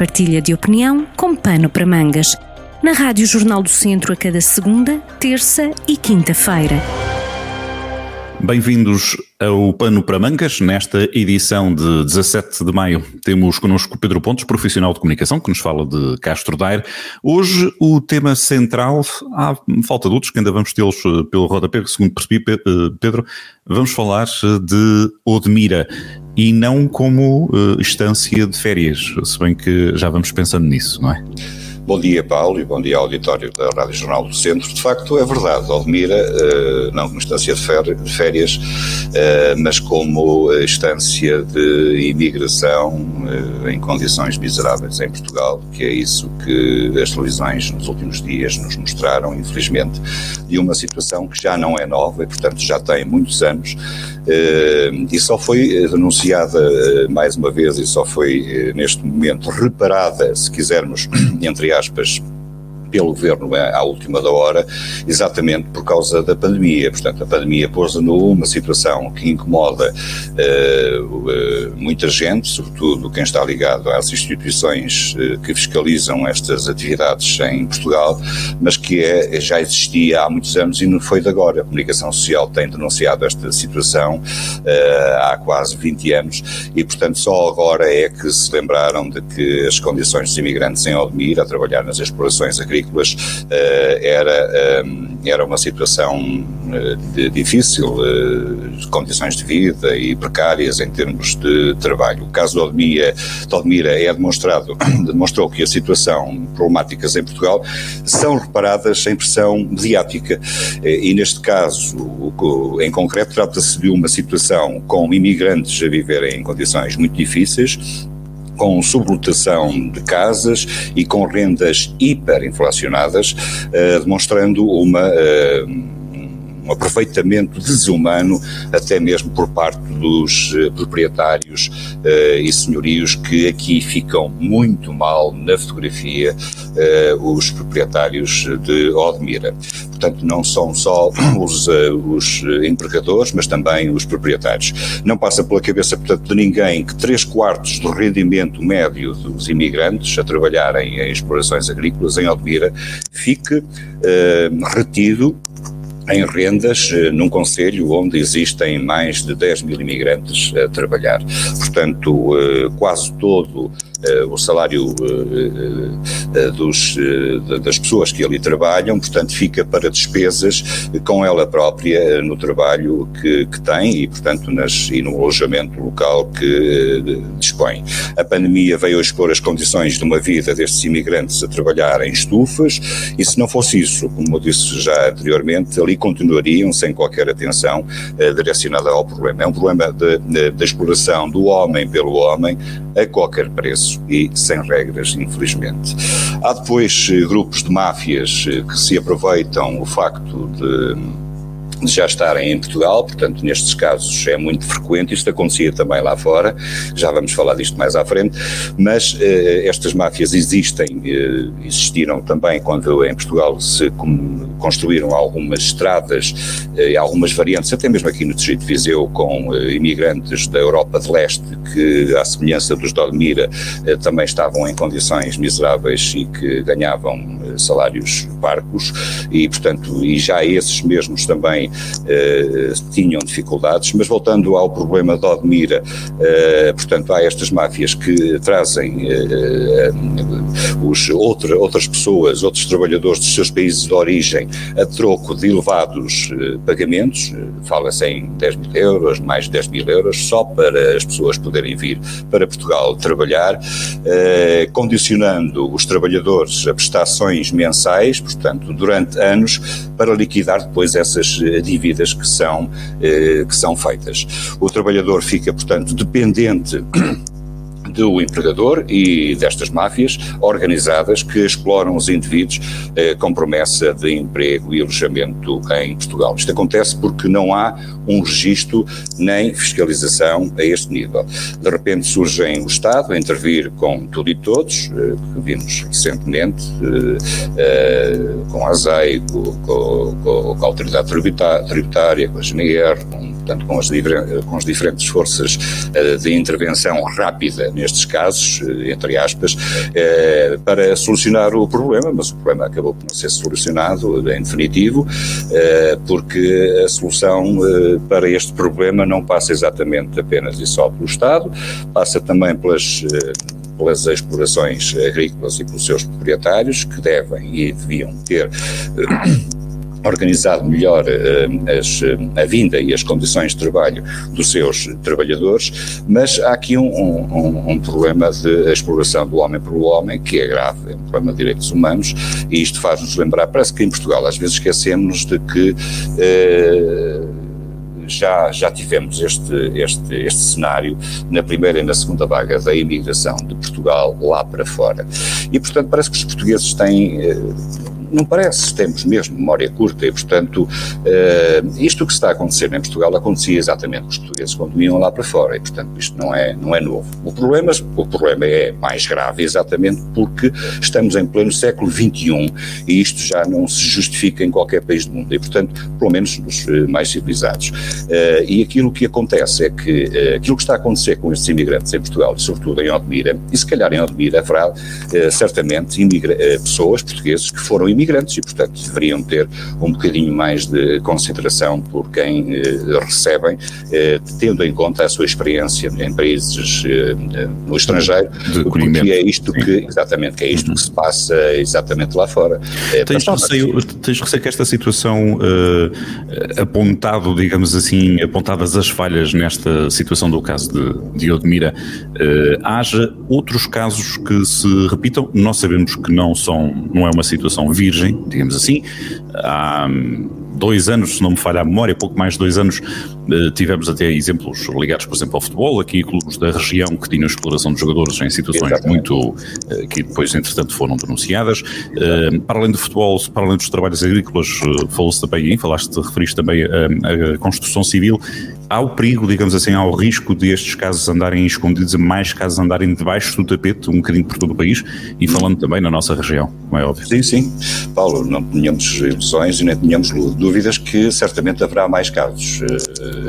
partilha de opinião com pano para mangas. Na Rádio Jornal do Centro a cada segunda, terça e quinta-feira. Bem-vindos ao Pano para Mangas. Nesta edição de 17 de maio temos connosco Pedro Pontes, profissional de comunicação, que nos fala de Castro Daire. Hoje o tema central, há falta de outros que ainda vamos tê-los eh, pelo rodapé, segundo percebi, eh, Pedro, vamos falar eh, de Odmira e não como estância de férias, se bem que já vamos pensando nisso, não é? Bom dia, Paulo, e bom dia ao auditório da Rádio Jornal do Centro. De facto, é verdade, Odmira, eh, não como instância de férias, eh, mas como instância de imigração eh, em condições miseráveis em Portugal, que é isso que as televisões nos últimos dias nos mostraram, infelizmente, de uma situação que já não é nova e, portanto, já tem muitos anos e só foi denunciada mais uma vez e só foi neste momento reparada, se quisermos, entre aspas, aspas, pelo governo à última da hora, exatamente por causa da pandemia. Portanto, a pandemia pôs numa situação que incomoda uh, uh, muita gente, sobretudo quem está ligado às instituições uh, que fiscalizam estas atividades em Portugal, mas que é, já existia há muitos anos e não foi de agora. A comunicação social tem denunciado esta situação há quase 20 anos e, portanto, só agora é que se lembraram de que as condições dos imigrantes em Odmir, a trabalhar nas explorações agrícolas, agrícolas eh, era, eh, era uma situação eh, difícil, condições de vida e precárias em termos de trabalho. O caso de Odmira, de Odmira é demonstrado, demonstrou que a situação problemáticas em Portugal são reparadas em pressão mediática e neste caso, em concreto, trata-se de uma situação com imigrantes a viverem em condições muito difíceis, com sublotação de casas e com rendas hiperinflacionadas, uh, demonstrando uma. Uh, um aproveitamento desumano, até mesmo por parte dos uh, proprietários uh, e senhorios que aqui ficam muito mal na fotografia, uh, os proprietários de Odmira. Portanto, não são só os, os empregadores, mas também os proprietários. Não passa pela cabeça, portanto, de ninguém que três quartos do rendimento médio dos imigrantes a trabalharem em explorações agrícolas em Odmira fique retido em rendas eh, num conselho onde existem mais de 10 mil imigrantes a trabalhar. Portanto, eh, quase todo o salário dos, das pessoas que ali trabalham, portanto, fica para despesas com ela própria no trabalho que, que tem e, portanto, nas, e no alojamento local que dispõe. A pandemia veio expor as condições de uma vida destes imigrantes a trabalhar em estufas e, se não fosse isso, como eu disse já anteriormente, ali continuariam sem qualquer atenção eh, direcionada ao problema. É um problema da exploração do homem pelo homem a qualquer preço e sem regras, infelizmente. Há depois eh, grupos de máfias eh, que se aproveitam o facto de já estarem em Portugal, portanto, nestes casos é muito frequente, isto acontecia também lá fora, já vamos falar disto mais à frente, mas eh, estas máfias existem, eh, existiram também quando em Portugal se construíram algumas estradas, eh, algumas variantes, até mesmo aqui no Distrito de Viseu, com eh, imigrantes da Europa de Leste, que, à semelhança dos de Odmira, também estavam em condições miseráveis e que ganhavam salários parcos, e, portanto, e já esses mesmos também tinham dificuldades, mas voltando ao problema de Odmira, eh, portanto, há estas máfias que trazem eh, os, outra, outras pessoas, outros trabalhadores dos seus países de origem a troco de elevados pagamentos, fala-se em 10 mil euros, mais de 10 mil euros, só para as pessoas poderem vir para Portugal trabalhar, condicionando os trabalhadores a prestações mensais, portanto, durante anos, para liquidar depois essas dívidas que são, eh, que são feitas. O trabalhador fica, portanto, dependente do empregador e destas máfias organizadas que exploram os indivíduos eh, com promessa de emprego e alojamento em Portugal. Isto acontece porque não há um registro nem fiscalização a este nível. De repente surge o Estado a intervir com tudo e todos, eh, que vimos recentemente, eh, eh com a ASAI, com, com, com, a Autoridade Tributária, com a GNR, com portanto, com as, com as diferentes forças de intervenção rápida nestes casos, entre aspas, para solucionar o problema, mas o problema acabou por não ser solucionado em definitivo, porque a solução para este problema não passa exatamente apenas e só pelo Estado, passa também pelas pelas explorações agrícolas e pelos seus proprietários, que devem e deviam ter eh, organizado melhor uh, as, a vinda e as condições de trabalho dos seus trabalhadores, mas há aqui um, um, um, problema de exploração do homem pelo homem que é grave, é um problema de direitos humanos e isto faz-nos lembrar, parece que em Portugal às vezes esquecemos de que uh, já, já tivemos este, este, este cenário na primeira e na segunda vaga da imigração de Portugal lá para fora. E, portanto, parece que os portugueses têm eh, não parece, temos mesmo memória curta e, portanto, uh, isto que está a acontecer em Portugal acontecia exatamente os portugueses quando iam lá para fora e, portanto, isto não é, não é novo. O problema, o problema é mais grave exatamente porque estamos em pleno século XXI e isto já não se justifica em qualquer país do mundo e, portanto, pelo menos nos eh, mais civilizados. Uh, e aquilo que acontece é que aquilo que está a acontecer com estes imigrantes em Portugal, e sobretudo em Odmira, e se calhar em Odmira haverá certamente pessoas portugueses que foram imigrantes imigrantes e, portanto, deveriam ter um bocadinho mais de consideração por quem eh, recebem, eh, tendo em conta a sua experiência em países eh, no estrangeiro, de porque é isto que, exatamente, que é isto uhum. que se passa exatamente lá fora. É, tens, receio, tens receio que esta situação, uh, apontado, digamos assim, apontadas as falhas nesta situação do caso de, de Odmira, uh, haja outros casos que se repitam? Nós sabemos que não são, não é uma situação vir virgem, digamos assim. Há dois anos, se não me falha a memória, pouco mais de dois anos, eh, tivemos até exemplos ligados, por exemplo, ao futebol, aqui clubes da região que tinham exploração de jogadores em situações Exatamente. muito eh, que depois, entretanto, foram denunciadas. Eh, para além do futebol, para além dos trabalhos agrícolas, falou-se também, falaste, referiste também a construção civil. Há o perigo, digamos assim, há o risco de estes casos andarem escondidos, mais casos andarem debaixo do tapete, um bocadinho por todo o país, e falando também na nossa região, como é óbvio. Sim, sim. Paulo, não tínhamos ilusões e nem tínhamos dúvidas que certamente haverá mais casos.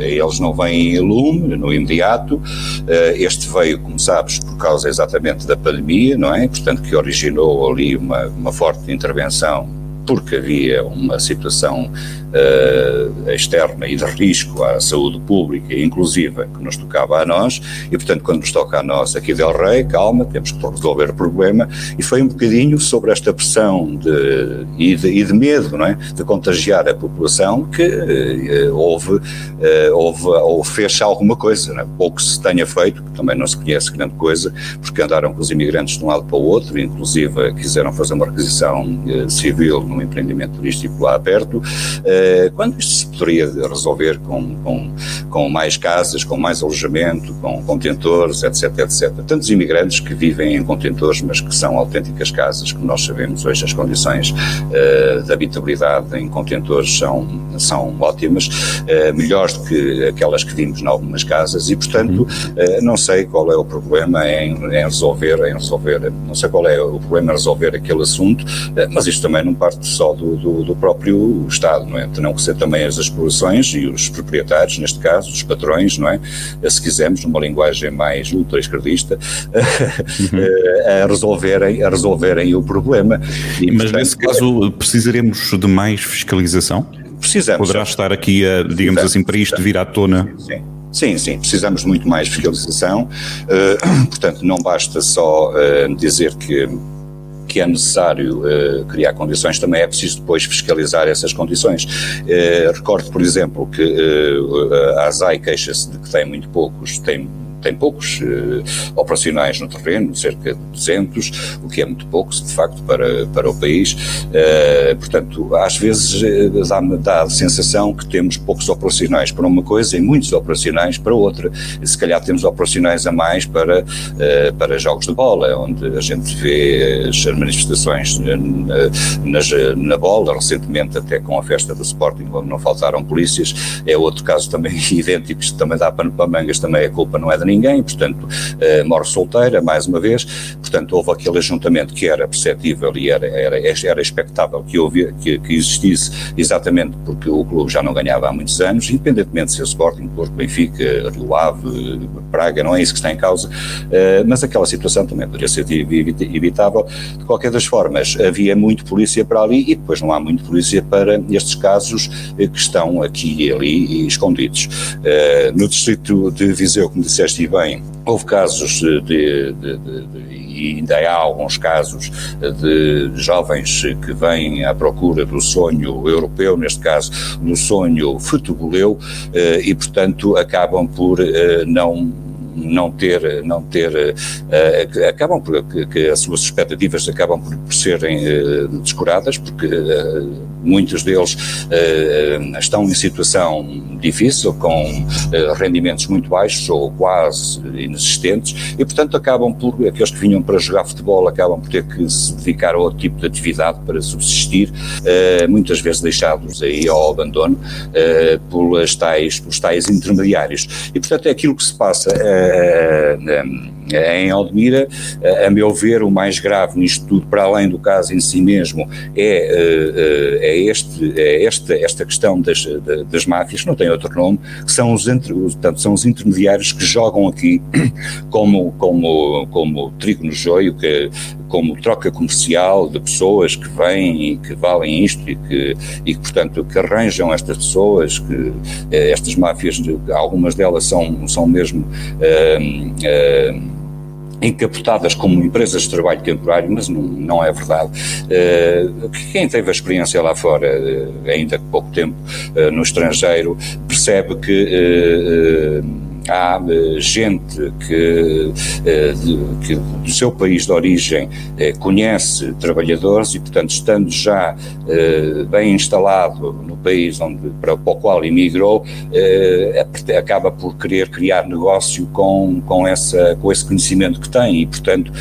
Eh, eles não vêm em lume no imediato. Eh, este veio, como sabes, por causa exatamente da pandemia, não é? Portanto, que originou ali uma, uma forte intervenção porque havia uma situação uh, externa e de risco à saúde pública, inclusive, que nos tocava a nós, e portanto, quando nos toca a nós aqui Del Rey, calma, temos que resolver o problema, e foi um bocadinho sobre esta pressão de, e, de, e de medo, não é? De contagiar a população que uh, houve, uh, houve, ou fez alguma coisa, é? pouco se tenha feito, que também não se conhece grande coisa, porque andaram com os imigrantes de um lado para o outro, inclusive quiseram fazer uma requisição civil num empreendimento turístico lá perto, quando isto se poderia resolver com, com, com mais casas, com mais alojamento, com contentores, etc, etc. Tantos imigrantes que vivem em contentores, mas que são autênticas casas, que nós sabemos hoje as condições uh, de habitabilidade em contentores são, são ótimas, uh, melhores do que aquelas que vimos em algumas casas e, portanto, uh, não sei qual é o problema em, em, resolver, em resolver, não sei qual é o problema em resolver aquele assunto, mas isto também não parte só do, do, do próprio Estado, não é? Terão que ser também as explorações e os proprietários, neste caso, os patrões, não é? Se quisermos, numa linguagem mais ultra-esquerdista, uhum. a, resolverem, a resolverem o problema. E, Mas portanto, nesse caso precisaremos de mais fiscalização? Precisamos. Poderá estar aqui, a, digamos assim, para isto vir à tona? Sim. Sim, sim, precisamos de muito mais fiscalização. Uh, portanto, não basta só uh, dizer que que é necessário uh, criar condições, também é preciso depois fiscalizar essas condições. Uh, recordo, por exemplo, que uh, a ASAI queixa-se de que tem muito poucos, tem tem poucos uh, operacionais no terreno, cerca de 200, o que é muito pouco, de facto, para, para o país. Uh, portanto, às vezes uh, dá-me dá a sensação que temos poucos operacionais para uma coisa e muitos operacionais para outra. Se calhar temos operacionais a mais para, para jogos de bola, onde a gente vê as manifestações na, nas, na bola, recentemente até com a festa do Sporting, onde não faltaram polícias. É outro caso também idêntico, também dá para, para mangas, também a culpa não é de ninguém, portanto, uh, morre solteira, mais uma vez, portanto, houve aquele ajuntamento que era perceptível e era, era, era expectável que, houve, que, que existisse, exatamente porque o clube já não ganhava há muitos anos, independentemente de ser Sporting, Porto, Benfica, Rio Ave, Praga, não é isso que está em causa, uh, mas aquela situação também poderia ser evitável. De qualquer das formas, havia muito polícia para ali e depois não há muito polícia para estes casos que estão aqui e ali escondidos. Uh, no distrito de Viseu, como disseste bem, houve casos de, de, de, de e ainda há alguns casos de jovens que vêm à procura do sonho europeu, neste caso do sonho futeboleu, eh, e portanto acabam por eh, não não ter, não ter uh, acabam por, que, que, as suas expectativas acabam por, por serem uh, descuradas, porque uh, muitos deles estão em situação difícil, com rendimentos muito baixos ou quase inexistentes, e portanto acabam por, aqueles que vinham para jogar futebol acabam por ter que se dedicar a outro tipo de atividade para subsistir, muitas vezes deixados aí ao abandono pelas tais, pelos tais intermediários. E portanto é aquilo que se passa em Aldemira, eh, a meu ver, o mais grave nisto tudo, para além do caso em si mesmo, é, é, este, é esta, esta questão das, das máfias, não tem outro nome, que são os, entre, portanto, são os intermediários que jogam aqui como, como, como trigo no joio, que, como troca comercial de pessoas que vêm e que valem isto e que, e que portanto, que arranjam estas pessoas, que estas máfias, algumas delas são, são mesmo uh, encapotadas como empresas de trabalho temporário, mas não, não é verdade. Uh, quem teve a experiência lá fora, uh, ainda que pouco tempo uh, no estrangeiro, percebe que há eh, gente que, eh, que, do seu país de origem eh, conhece trabalhadores e, portanto, estando já bem instalado no país onde, para, o qual emigrou, acaba por querer criar negócio com, com, essa, com esse conhecimento que tem e, portanto,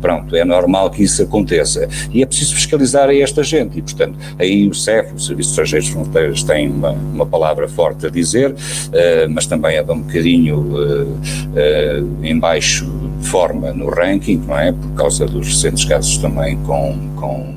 pronto, é normal que isso aconteça. E é preciso fiscalizar a esta gente e, portanto, aí o CEF, o Serviço de Estrangeiros Fronteiras, tem uma, uma palavra forte a dizer, mas também é de um bocadinho uh, uh, em baixo de forma no ranking, não é? Por causa dos recentes casos também com, com,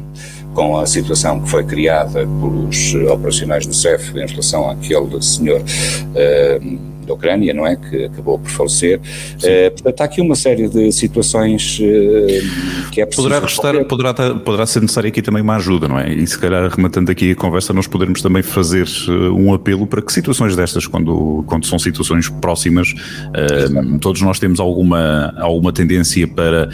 com a situação que foi criada pelos operacionais do CEF em relação àquele senhor. Uh, da Ucrânia, não é? Que acabou por falecer. Uh, portanto, há aqui uma série de situações uh, que é preciso. Poderá, restar, poderá, poderá ser necessária aqui também uma ajuda, não é? E se calhar, rematando aqui a conversa, nós podermos também fazer uh, um apelo para que situações destas, quando, quando são situações próximas, todos nós temos alguma, alguma tendência para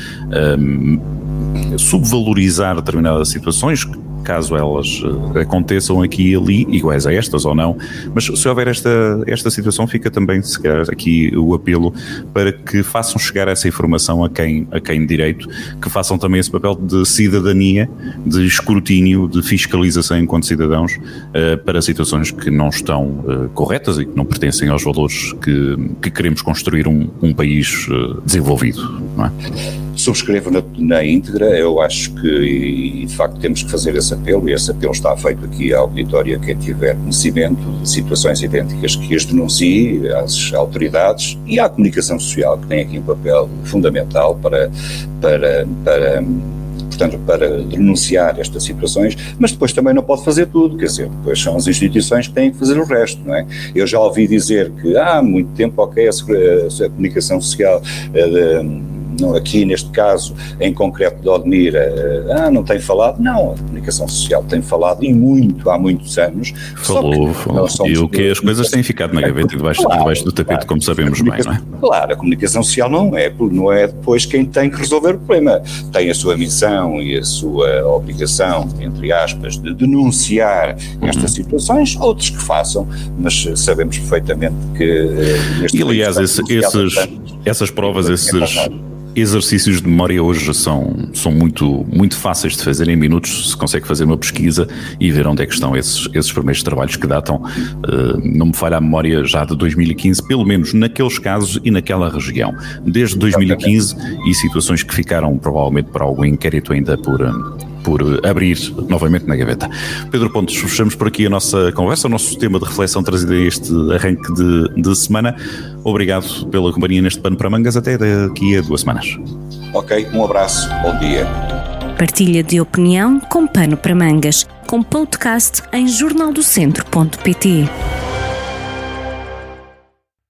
subvalorizar determinadas situações caso elas eh, aconteçam aqui e ali, iguais a estas ou não, mas se houver esta, esta situação, fica também, se calhar, aqui o apelo para que façam chegar essa informação a quem, a quem direito, que façam também esse papel de cidadania, de escrutínio, de fiscalização enquanto cidadãos uh, para situações que não estão uh, corretas e que não pertencem aos valores que, que queremos construir um, um país uh, desenvolvido, não é? Subscrevo na, na íntegra, eu acho que, e de facto temos que fazer esse apelo, e esse apelo está feito aqui à auditória, quem tiver conhecimento de situações idênticas que as denuncie às autoridades e à comunicação social, que tem aqui um papel fundamental para, para, para portanto, para denunciar estas situações, mas depois também não pode fazer tudo, quer dizer, depois são as instituições que têm que fazer o resto, não é? Eu já ouvi dizer que há muito tempo, ok, a, a, comunicação social. Uh, aqui neste caso em concreto de Odmira, eh, ah, não tem falado, não, a comunicação social tem falado e muito, há muitos anos. Falou, falou. E o que as coisas têm ficado na gaveta debaixo, claro, debaixo do tapete, claro. como sabemos bem, não é? Claro, a comunicação social não é, não é depois quem tem que resolver o problema. Tem a sua missão e a sua obrigação, entre aspas, de denunciar estas uhum. situações, outros que façam, mas sabemos perfeitamente que. Eh, e aliás, esse, esses, essas provas, esses exercícios de memória hoje são, são muito, muito fáceis de fazer em minutos, se consegue fazer uma pesquisa e ver onde é que estão esses, esses primeiros trabalhos que datam, uh, não me falha a memória, já de 2015, pelo menos naqueles casos e naquela região. Desde 2015 e situações que ficaram provavelmente para algum inquérito ainda por, por abrir novamente na gaveta. Pedro Pontes, fechamos por aqui a nossa conversa, o nosso tema de reflexão trazido a este arranque de, de semana. Obrigado pela companhia neste pano para mangas. Até daqui a duas semanas. Ok, um abraço, bom dia. Partilha de opinião com pano para mangas, com podcast em jornaldocentro.pt.